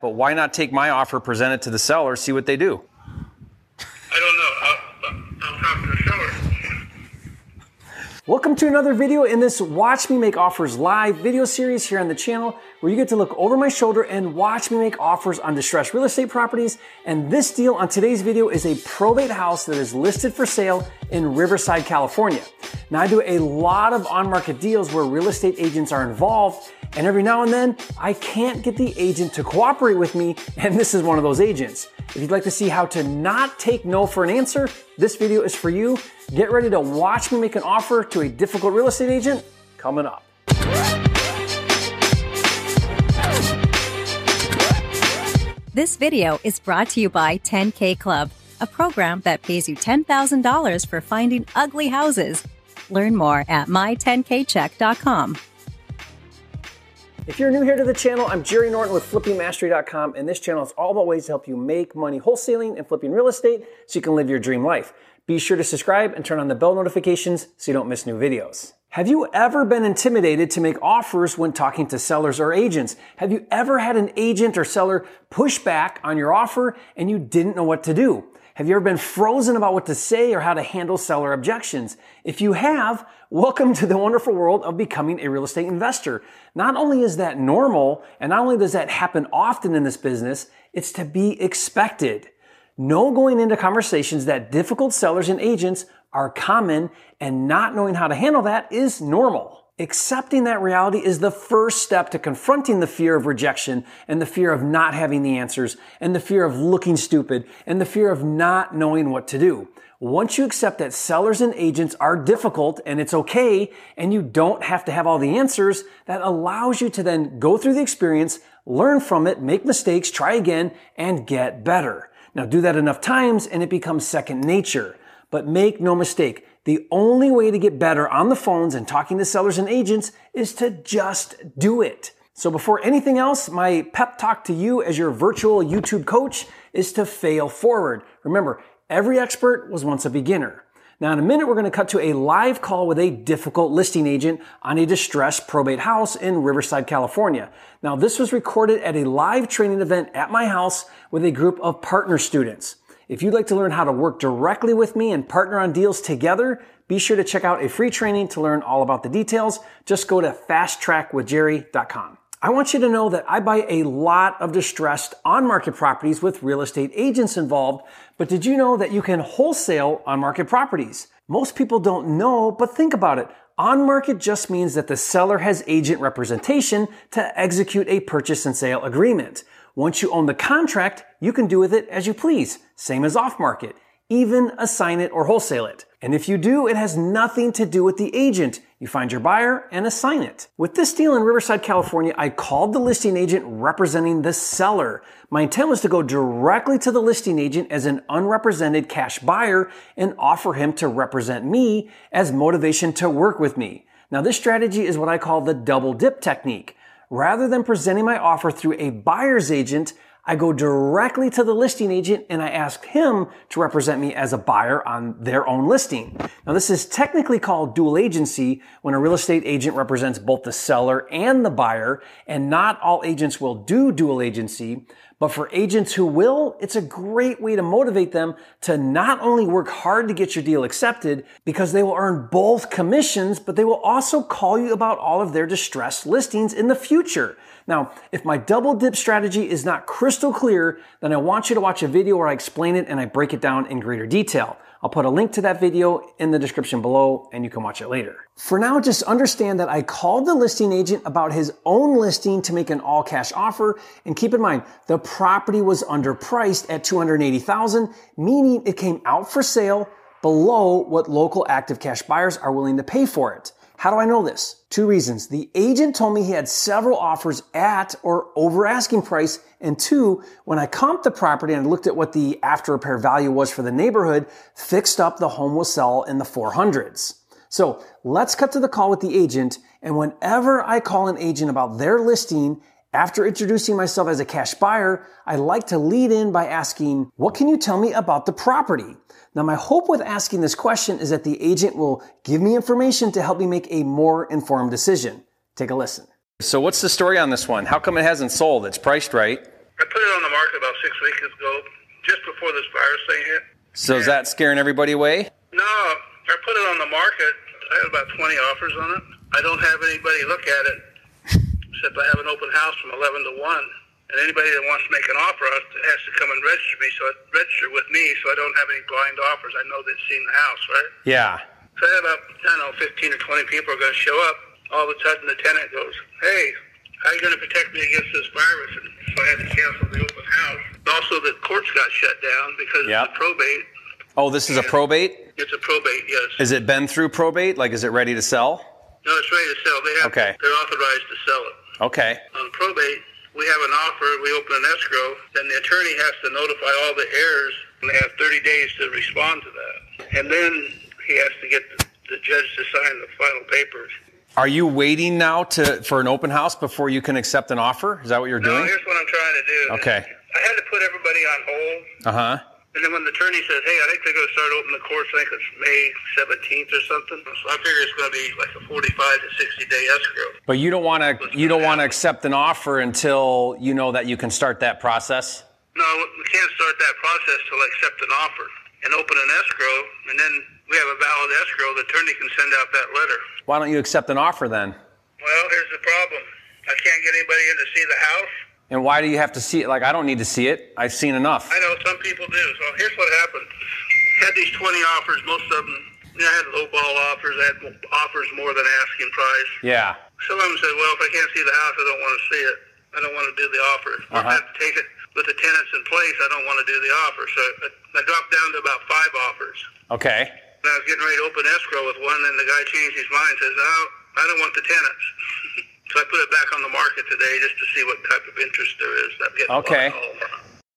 But why not take my offer, present it to the seller, see what they do? I don't know. I'll, I'll talk to the seller. Welcome to another video in this Watch Me Make Offers live video series here on the channel where you get to look over my shoulder and watch me make offers on distressed real estate properties. And this deal on today's video is a probate house that is listed for sale in Riverside, California. Now I do a lot of on-market deals where real estate agents are involved and every now and then I can't get the agent to cooperate with me and this is one of those agents. If you'd like to see how to not take no for an answer, this video is for you. Get ready to watch me make an offer to a difficult real estate agent coming up. This video is brought to you by 10K Club, a program that pays you $10,000 for finding ugly houses. Learn more at my10kcheck.com. If you're new here to the channel, I'm Jerry Norton with FlippingMastery.com, and this channel is all about ways to help you make money wholesaling and flipping real estate so you can live your dream life. Be sure to subscribe and turn on the bell notifications so you don't miss new videos. Have you ever been intimidated to make offers when talking to sellers or agents? Have you ever had an agent or seller push back on your offer and you didn't know what to do? Have you ever been frozen about what to say or how to handle seller objections? If you have, welcome to the wonderful world of becoming a real estate investor. Not only is that normal, and not only does that happen often in this business, it's to be expected. Know going into conversations that difficult sellers and agents are common and not knowing how to handle that is normal. Accepting that reality is the first step to confronting the fear of rejection and the fear of not having the answers and the fear of looking stupid and the fear of not knowing what to do. Once you accept that sellers and agents are difficult and it's okay and you don't have to have all the answers, that allows you to then go through the experience, learn from it, make mistakes, try again, and get better. Now do that enough times and it becomes second nature. But make no mistake, the only way to get better on the phones and talking to sellers and agents is to just do it. So before anything else, my pep talk to you as your virtual YouTube coach is to fail forward. Remember, every expert was once a beginner. Now, in a minute, we're going to cut to a live call with a difficult listing agent on a distressed probate house in Riverside, California. Now, this was recorded at a live training event at my house with a group of partner students. If you'd like to learn how to work directly with me and partner on deals together, be sure to check out a free training to learn all about the details. Just go to fasttrackwithjerry.com. I want you to know that I buy a lot of distressed on market properties with real estate agents involved, but did you know that you can wholesale on market properties? Most people don't know, but think about it. On market just means that the seller has agent representation to execute a purchase and sale agreement. Once you own the contract, you can do with it as you please, same as off market. Even assign it or wholesale it. And if you do, it has nothing to do with the agent. You find your buyer and assign it. With this deal in Riverside, California, I called the listing agent representing the seller. My intent was to go directly to the listing agent as an unrepresented cash buyer and offer him to represent me as motivation to work with me. Now, this strategy is what I call the double dip technique. Rather than presenting my offer through a buyer's agent, I go directly to the listing agent and I ask him to represent me as a buyer on their own listing. Now, this is technically called dual agency when a real estate agent represents both the seller and the buyer, and not all agents will do dual agency. But for agents who will, it's a great way to motivate them to not only work hard to get your deal accepted because they will earn both commissions, but they will also call you about all of their distressed listings in the future. Now, if my double dip strategy is not crystal clear, then I want you to watch a video where I explain it and I break it down in greater detail. I'll put a link to that video in the description below and you can watch it later. For now, just understand that I called the listing agent about his own listing to make an all cash offer. And keep in mind, the property was underpriced at 280,000, meaning it came out for sale below what local active cash buyers are willing to pay for it. How do I know this? Two reasons. The agent told me he had several offers at or over asking price. And two, when I comped the property and looked at what the after repair value was for the neighborhood, fixed up the home will sell in the 400s. So let's cut to the call with the agent. And whenever I call an agent about their listing, after introducing myself as a cash buyer, I like to lead in by asking, what can you tell me about the property? Now, my hope with asking this question is that the agent will give me information to help me make a more informed decision. Take a listen. So, what's the story on this one? How come it hasn't sold? It's priced right. I put it on the market about six weeks ago, just before this virus thing hit. So is that scaring everybody away? No, I put it on the market. I had about 20 offers on it. I don't have anybody look at it, except I have an open house from 11 to 1. And anybody that wants to make an offer has to, come and register me, so register with me, so I don't have any blind offers. I know they've seen the house, right? Yeah. So I have about, I don't know, 15 or 20 people are going to show up. All of a sudden, the tenant goes, hey, how are you going to protect me against this virus? And so I had to cancel the open house. Also, the courts got shut down because Yep. of probate. Oh, this is a probate? It's a probate, yes. Is it been through probate? Like, is it ready to sell? no, it's ready to sell. They have, Okay. They're authorized to sell it. Okay. On probate, we have an offer, we open an escrow, then the attorney has to notify all the heirs, and they have 30 days to respond to that. And then he has to get the, the judge to sign the final papers. Are you waiting now to for an open house before you can accept an offer? Is that what you're doing? No, doing? here's what I'm trying to do. Okay. I had to put everybody on hold, Uh huh. And then when the attorney says, hey, I think they're going to start opening the courts, I think it's May 17th or something. So I figure it's going to be like a 45 to 60 day escrow. But you don't want to you don't want to accept an offer until you know that you can start that process. No, we can't start that process till I accept an offer and open an escrow, and then we have a valid escrow. The attorney can send out that letter. Why don't you accept an offer then? Well, here's the problem. I can't get anybody in to see the house. And why do you have to see it? Like I don't need to see it. I've seen enough. I know some people do. So here's what happened. Had these 20 offers. Most of them, you know, I had low ball offers. I had offers more than asking price. Yeah. Some of them said, well, if I can't see the house, I don't want to see it. I don't want to do the offer. If Uh-huh. I have to take it with the tenants in place, I don't want to do the offer. So I, I dropped down to about five offers. Okay. And I was getting ready to open escrow with one, and the guy changed his mind. Says, "No, I don't want the tenants." So I put it back on the market today just to see what type of interest there is. I'm getting a lot of Okay.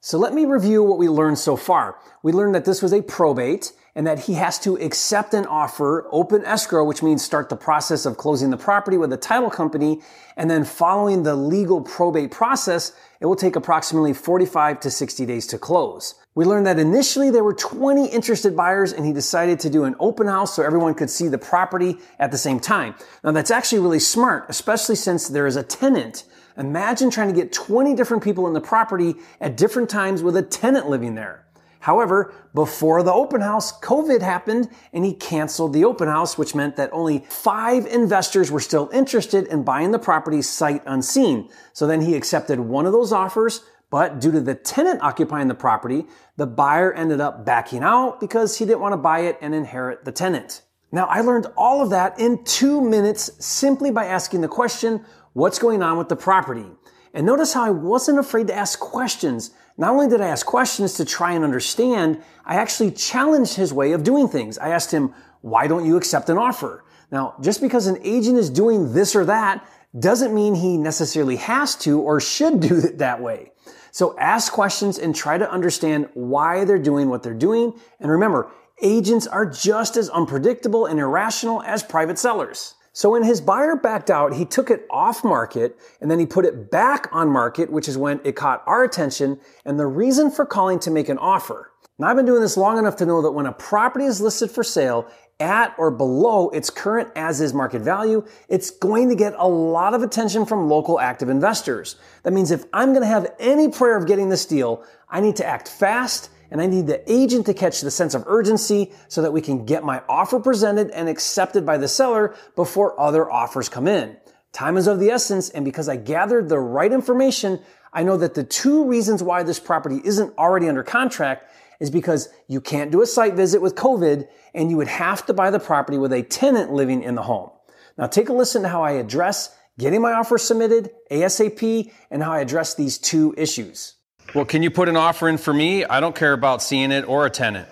So let me review what we learned so far. We learned that this was a probate and that he has to accept an offer, open escrow, which means start the process of closing the property with the title company. And then following the legal probate process, it will take approximately 45 to 60 days to close. We learned that initially there were 20 interested buyers and he decided to do an open house so everyone could see the property at the same time. Now that's actually really smart, especially since there is a tenant. Imagine trying to get 20 different people in the property at different times with a tenant living there. However, before the open house, COVID happened and he canceled the open house, which meant that only five investors were still interested in buying the property sight unseen. So then he accepted one of those offers, but due to the tenant occupying the property, the buyer ended up backing out because he didn't want to buy it and inherit the tenant. Now, I learned all of that in two minutes simply by asking the question, what's going on with the property? And notice how I wasn't afraid to ask questions. Not only did I ask questions to try and understand, I actually challenged his way of doing things. I asked him, why don't you accept an offer? Now, just because an agent is doing this or that doesn't mean he necessarily has to or should do it that way. So ask questions and try to understand why they're doing what they're doing. And remember, agents are just as unpredictable and irrational as private sellers. So when his buyer backed out, he took it off market and then he put it back on market, which is when it caught our attention and the reason for calling to make an offer. Now I've been doing this long enough to know that when a property is listed for sale at or below its current as is market value, it's going to get a lot of attention from local active investors. That means if I'm going to have any prayer of getting this deal, I need to act fast and I need the agent to catch the sense of urgency so that we can get my offer presented and accepted by the seller before other offers come in. Time is of the essence, and because I gathered the right information, I know that the two reasons why this property isn't already under contract is because you can't do a site visit with COVID and you would have to buy the property with a tenant living in the home. Now take a listen to how I address getting my offer submitted ASAP and how I address these two issues. Well, can you put an offer in for me? I don't care about seeing it or a tenant.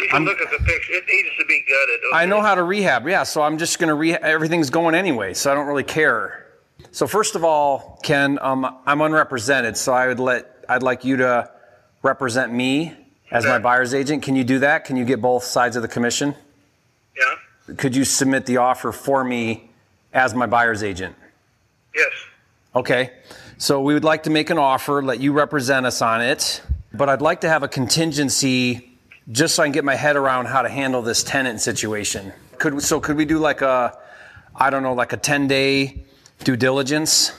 You can look at the picture. It needs to be gutted. Okay? I know how to rehab. Yeah, so I'm just going to rehab. Everything's going anyway, so I don't really care. So first of all, Ken, um, I'm unrepresented, so I would let I'd like you to represent me as my buyer's agent. Can you do that? Can you get both sides of the commission? Yeah. Could you submit the offer for me as my buyer's agent? Okay. So we would like to make an offer, let you represent us on it, but I'd like to have a contingency just so I can get my head around how to handle this tenant situation. Could so could we do like a I don't know, like a 10 day due diligence?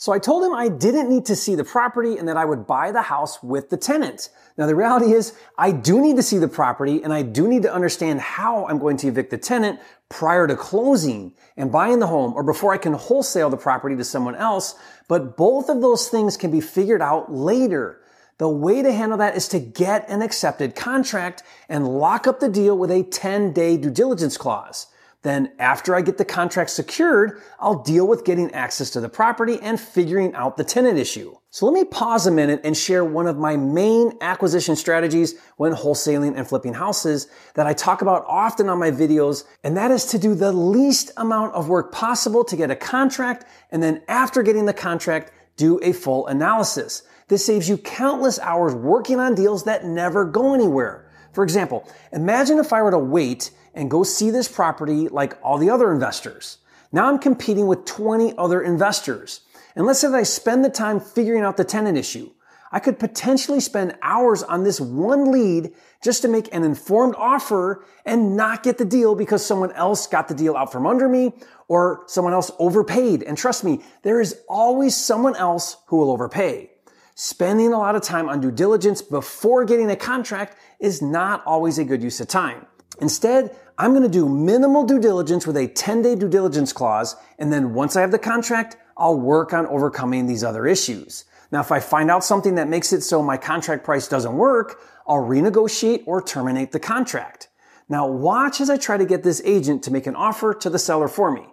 So I told him I didn't need to see the property and that I would buy the house with the tenant. Now the reality is I do need to see the property and I do need to understand how I'm going to evict the tenant prior to closing and buying the home or before I can wholesale the property to someone else. But both of those things can be figured out later. The way to handle that is to get an accepted contract and lock up the deal with a 10 day due diligence clause. Then after I get the contract secured, I'll deal with getting access to the property and figuring out the tenant issue. So let me pause a minute and share one of my main acquisition strategies when wholesaling and flipping houses that I talk about often on my videos. And that is to do the least amount of work possible to get a contract. And then after getting the contract, do a full analysis. This saves you countless hours working on deals that never go anywhere. For example, imagine if I were to wait and go see this property like all the other investors. Now I'm competing with 20 other investors. And let's say that I spend the time figuring out the tenant issue. I could potentially spend hours on this one lead just to make an informed offer and not get the deal because someone else got the deal out from under me or someone else overpaid. And trust me, there is always someone else who will overpay. Spending a lot of time on due diligence before getting a contract is not always a good use of time. Instead, I'm going to do minimal due diligence with a 10 day due diligence clause. And then once I have the contract, I'll work on overcoming these other issues. Now, if I find out something that makes it so my contract price doesn't work, I'll renegotiate or terminate the contract. Now, watch as I try to get this agent to make an offer to the seller for me.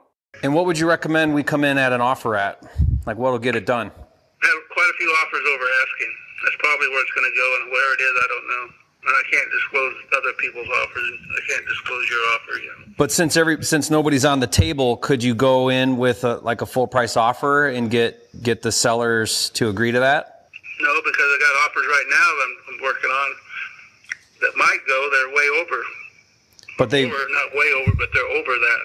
And what would you recommend we come in at an offer at? Like what'll get it done? I have quite a few offers over asking. That's probably where it's going to go, and where it is, I don't know and I can't disclose other people's offers. I can't disclose your offer yet. But since every since nobody's on the table, could you go in with a, like a full price offer and get get the sellers to agree to that? No, because I got offers right now that I'm, I'm working on that might go. They're way over. But they over, not way over, but they're over that.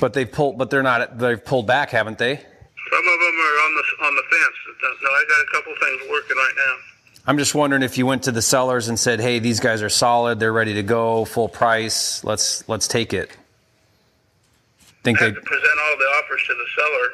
But they've pulled. But they're not. They've pulled back, haven't they? Some of them are on the on the fence. No, I got a couple things working right now. I'm just wondering if you went to the sellers and said, "Hey, these guys are solid. They're ready to go, full price. Let's let's take it." Think they present all the offers to the seller,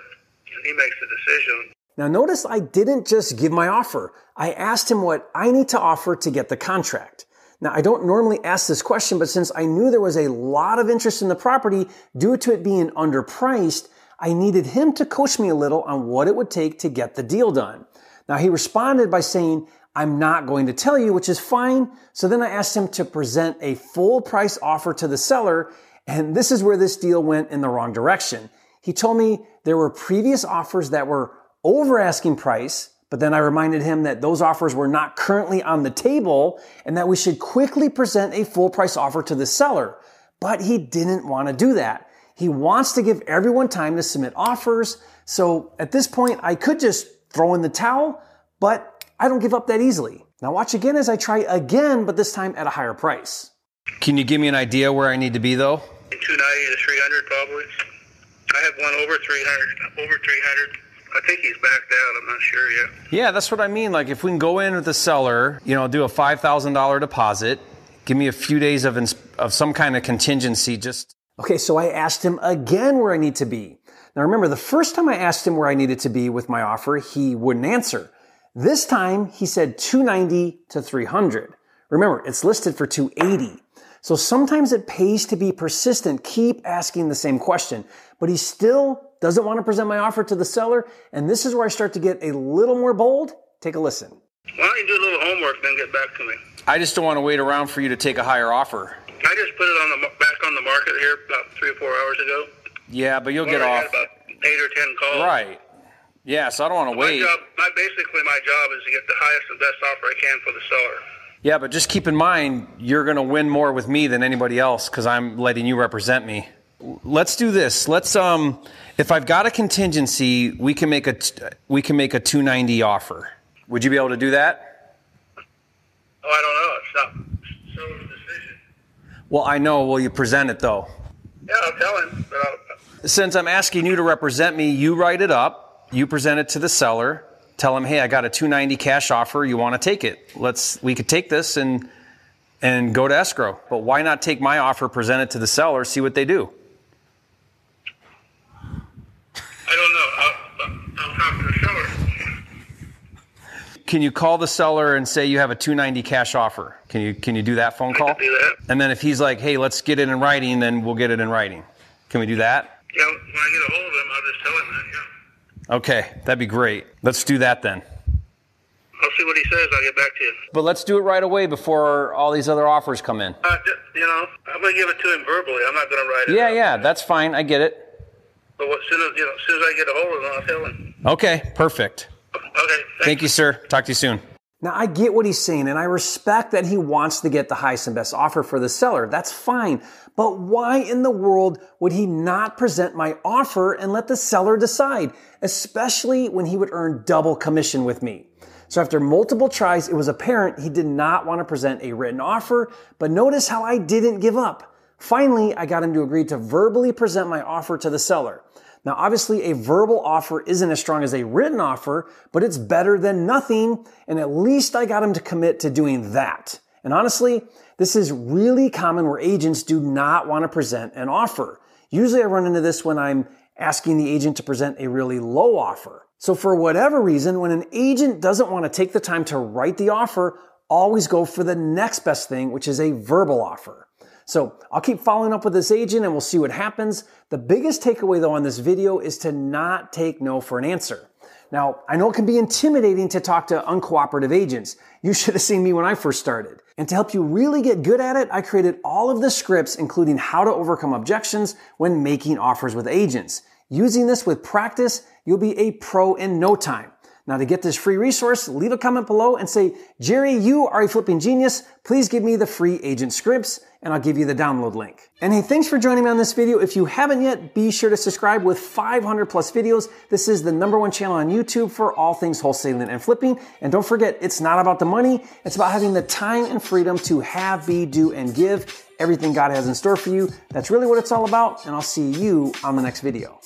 and he makes the decision. Now, notice I didn't just give my offer. I asked him what I need to offer to get the contract. Now, I don't normally ask this question, but since I knew there was a lot of interest in the property due to it being underpriced, I needed him to coach me a little on what it would take to get the deal done. Now, he responded by saying, I'm not going to tell you, which is fine. So then I asked him to present a full price offer to the seller. And this is where this deal went in the wrong direction. He told me there were previous offers that were over asking price, but then I reminded him that those offers were not currently on the table and that we should quickly present a full price offer to the seller. But he didn't want to do that. He wants to give everyone time to submit offers. So at this point, I could just throw in the towel, but I don't give up that easily. Now watch again as I try again, but this time at a higher price. Can you give me an idea where I need to be though? 290 to 300 probably. I have one over 300, over 300. I think he's backed out. I'm not sure yet. Yeah, that's what I mean. Like if we can go in with the seller, you know, do a $5,000 deposit, give me a few days of, ins- of some kind of contingency just. Okay, so I asked him again where I need to be. Now remember, the first time I asked him where I needed to be with my offer, he wouldn't answer. This time he said 290 to 300. Remember, it's listed for 280. So sometimes it pays to be persistent, keep asking the same question, but he still doesn't want to present my offer to the seller. And this is where I start to get a little more bold. Take a listen. Why don't you do a little homework, then get back to me? I just don't want to wait around for you to take a higher offer. I just put it on the back on the market here about three or four hours ago. Yeah, but you'll get off. About eight or ten calls. Right. Yeah, so I don't want to wait. My job, my, basically, my job is to get the highest and best offer I can for the seller. Yeah, but just keep in mind, you're going to win more with me than anybody else because I'm letting you represent me. Let's do this. Let's um, if I've got a contingency, we can make a we can make a 290 offer. Would you be able to do that? Oh, I don't know. It's not seller's decision. Well, I know. Will you present it though? Yeah, I'll tell him. Since I'm asking you to represent me, you write it up you present it to the seller, tell them, hey, I got a 290 cash offer. You want to take it? Let's, we could take this and, and go to escrow. But why not take my offer, present it to the seller, see what they do? I don't know. I'll, I'll talk to the seller. can you call the seller and say you have a 290 cash offer? Can you can you do that phone call? do that. And then if he's like, hey, let's get it in writing, then we'll get it in writing. Can we do that? Yeah, when I get a hold of him, I'll just tell him that. Yeah. Okay, that'd be great. Let's do that then. I'll see what he says. I'll get back to you. But let's do it right away before all these other offers come in. Uh, ju- you know, I'm gonna give it to him verbally. I'm not gonna write it. Yeah, up. yeah, that's fine. I get it. But what, soon as you know, as soon as I get a hold of him, I'll tell him. Okay, perfect. Okay. Thank you, sir. Talk to you soon. Now, I get what he's saying, and I respect that he wants to get the highest and best offer for the seller. That's fine. But why in the world would he not present my offer and let the seller decide, especially when he would earn double commission with me? So after multiple tries, it was apparent he did not want to present a written offer, but notice how I didn't give up. Finally, I got him to agree to verbally present my offer to the seller. Now, obviously, a verbal offer isn't as strong as a written offer, but it's better than nothing. And at least I got him to commit to doing that. And honestly, this is really common where agents do not want to present an offer. Usually I run into this when I'm asking the agent to present a really low offer. So for whatever reason, when an agent doesn't want to take the time to write the offer, always go for the next best thing, which is a verbal offer. So I'll keep following up with this agent and we'll see what happens. The biggest takeaway though on this video is to not take no for an answer. Now, I know it can be intimidating to talk to uncooperative agents. You should have seen me when I first started. And to help you really get good at it, I created all of the scripts, including how to overcome objections when making offers with agents. Using this with practice, you'll be a pro in no time. Now to get this free resource, leave a comment below and say, Jerry, you are a flipping genius. Please give me the free agent scripts and I'll give you the download link. And hey, thanks for joining me on this video. If you haven't yet, be sure to subscribe with 500 plus videos. This is the number one channel on YouTube for all things wholesaling and flipping. And don't forget, it's not about the money. It's about having the time and freedom to have, be, do, and give everything God has in store for you. That's really what it's all about. And I'll see you on the next video.